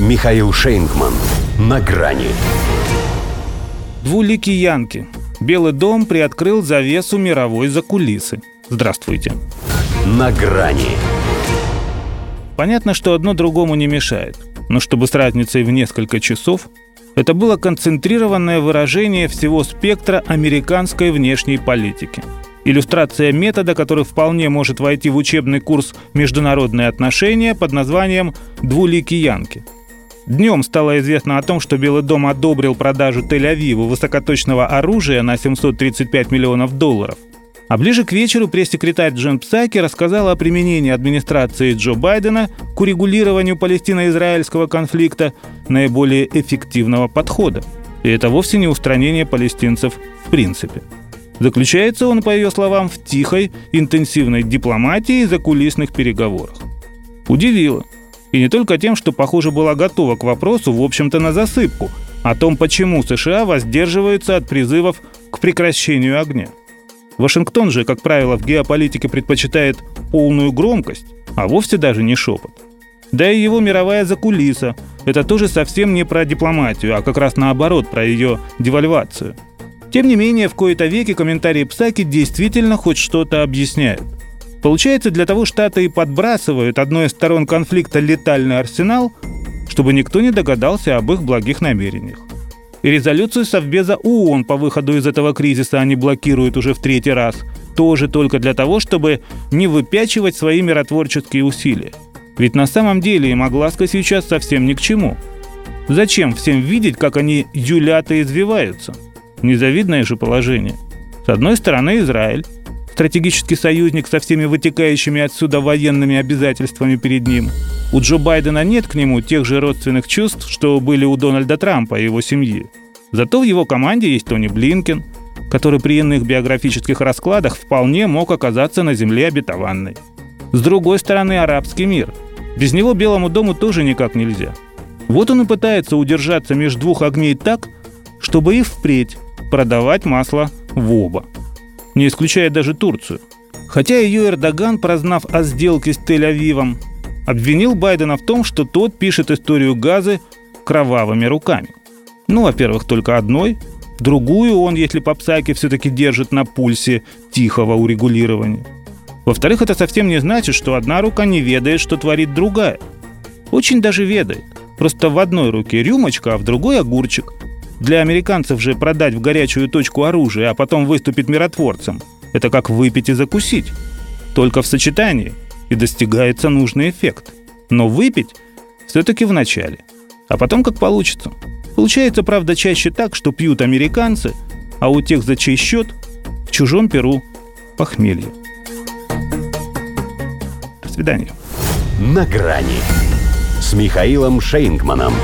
Михаил Шейнгман. На грани. Двуликий Янки. Белый дом приоткрыл завесу мировой закулисы. Здравствуйте. На грани. Понятно, что одно другому не мешает. Но чтобы с разницей в несколько часов, это было концентрированное выражение всего спектра американской внешней политики. Иллюстрация метода, который вполне может войти в учебный курс «Международные отношения» под названием «Двуликий Янки». Днем стало известно о том, что Белый дом одобрил продажу Тель-Авиву высокоточного оружия на 735 миллионов долларов. А ближе к вечеру пресс-секретарь Джен Псаки рассказала о применении администрации Джо Байдена к урегулированию палестино-израильского конфликта наиболее эффективного подхода. И это вовсе не устранение палестинцев в принципе. Заключается он, по ее словам, в тихой, интенсивной дипломатии и закулисных переговорах. Удивило. И не только тем, что, похоже, была готова к вопросу, в общем-то, на засыпку, о том, почему США воздерживаются от призывов к прекращению огня – Вашингтон же, как правило, в геополитике предпочитает полную громкость, а вовсе даже не шепот. Да и его мировая закулиса – это тоже совсем не про дипломатию, а как раз наоборот, про ее девальвацию. Тем не менее, в кои-то веки комментарии Псаки действительно хоть что-то объясняют. Получается, для того Штаты и подбрасывают одной из сторон конфликта летальный арсенал, чтобы никто не догадался об их благих намерениях. И резолюцию Совбеза ООН по выходу из этого кризиса они блокируют уже в третий раз. Тоже только для того, чтобы не выпячивать свои миротворческие усилия. Ведь на самом деле им огласка сейчас совсем ни к чему. Зачем всем видеть, как они юлят и извиваются? Незавидное же положение. С одной стороны Израиль, стратегический союзник со всеми вытекающими отсюда военными обязательствами перед ним – у Джо Байдена нет к нему тех же родственных чувств, что были у Дональда Трампа и его семьи. Зато в его команде есть Тони Блинкен, который при иных биографических раскладах вполне мог оказаться на земле обетованной. С другой стороны, арабский мир. Без него Белому дому тоже никак нельзя. Вот он и пытается удержаться между двух огней так, чтобы и впредь продавать масло в оба. Не исключая даже Турцию. Хотя ее Эрдоган, прознав о сделке с Тель-Авивом, обвинил Байдена в том, что тот пишет историю Газы кровавыми руками. Ну, во-первых, только одной. Другую он, если по Псаке, все-таки держит на пульсе тихого урегулирования. Во-вторых, это совсем не значит, что одна рука не ведает, что творит другая. Очень даже ведает. Просто в одной руке рюмочка, а в другой огурчик. Для американцев же продать в горячую точку оружие, а потом выступить миротворцем – это как выпить и закусить. Только в сочетании – и достигается нужный эффект. Но выпить все-таки в начале, а потом как получится. Получается, правда, чаще так, что пьют американцы, а у тех, за чей счет, в чужом перу похмелье. До свидания. На грани с Михаилом Шейнгманом.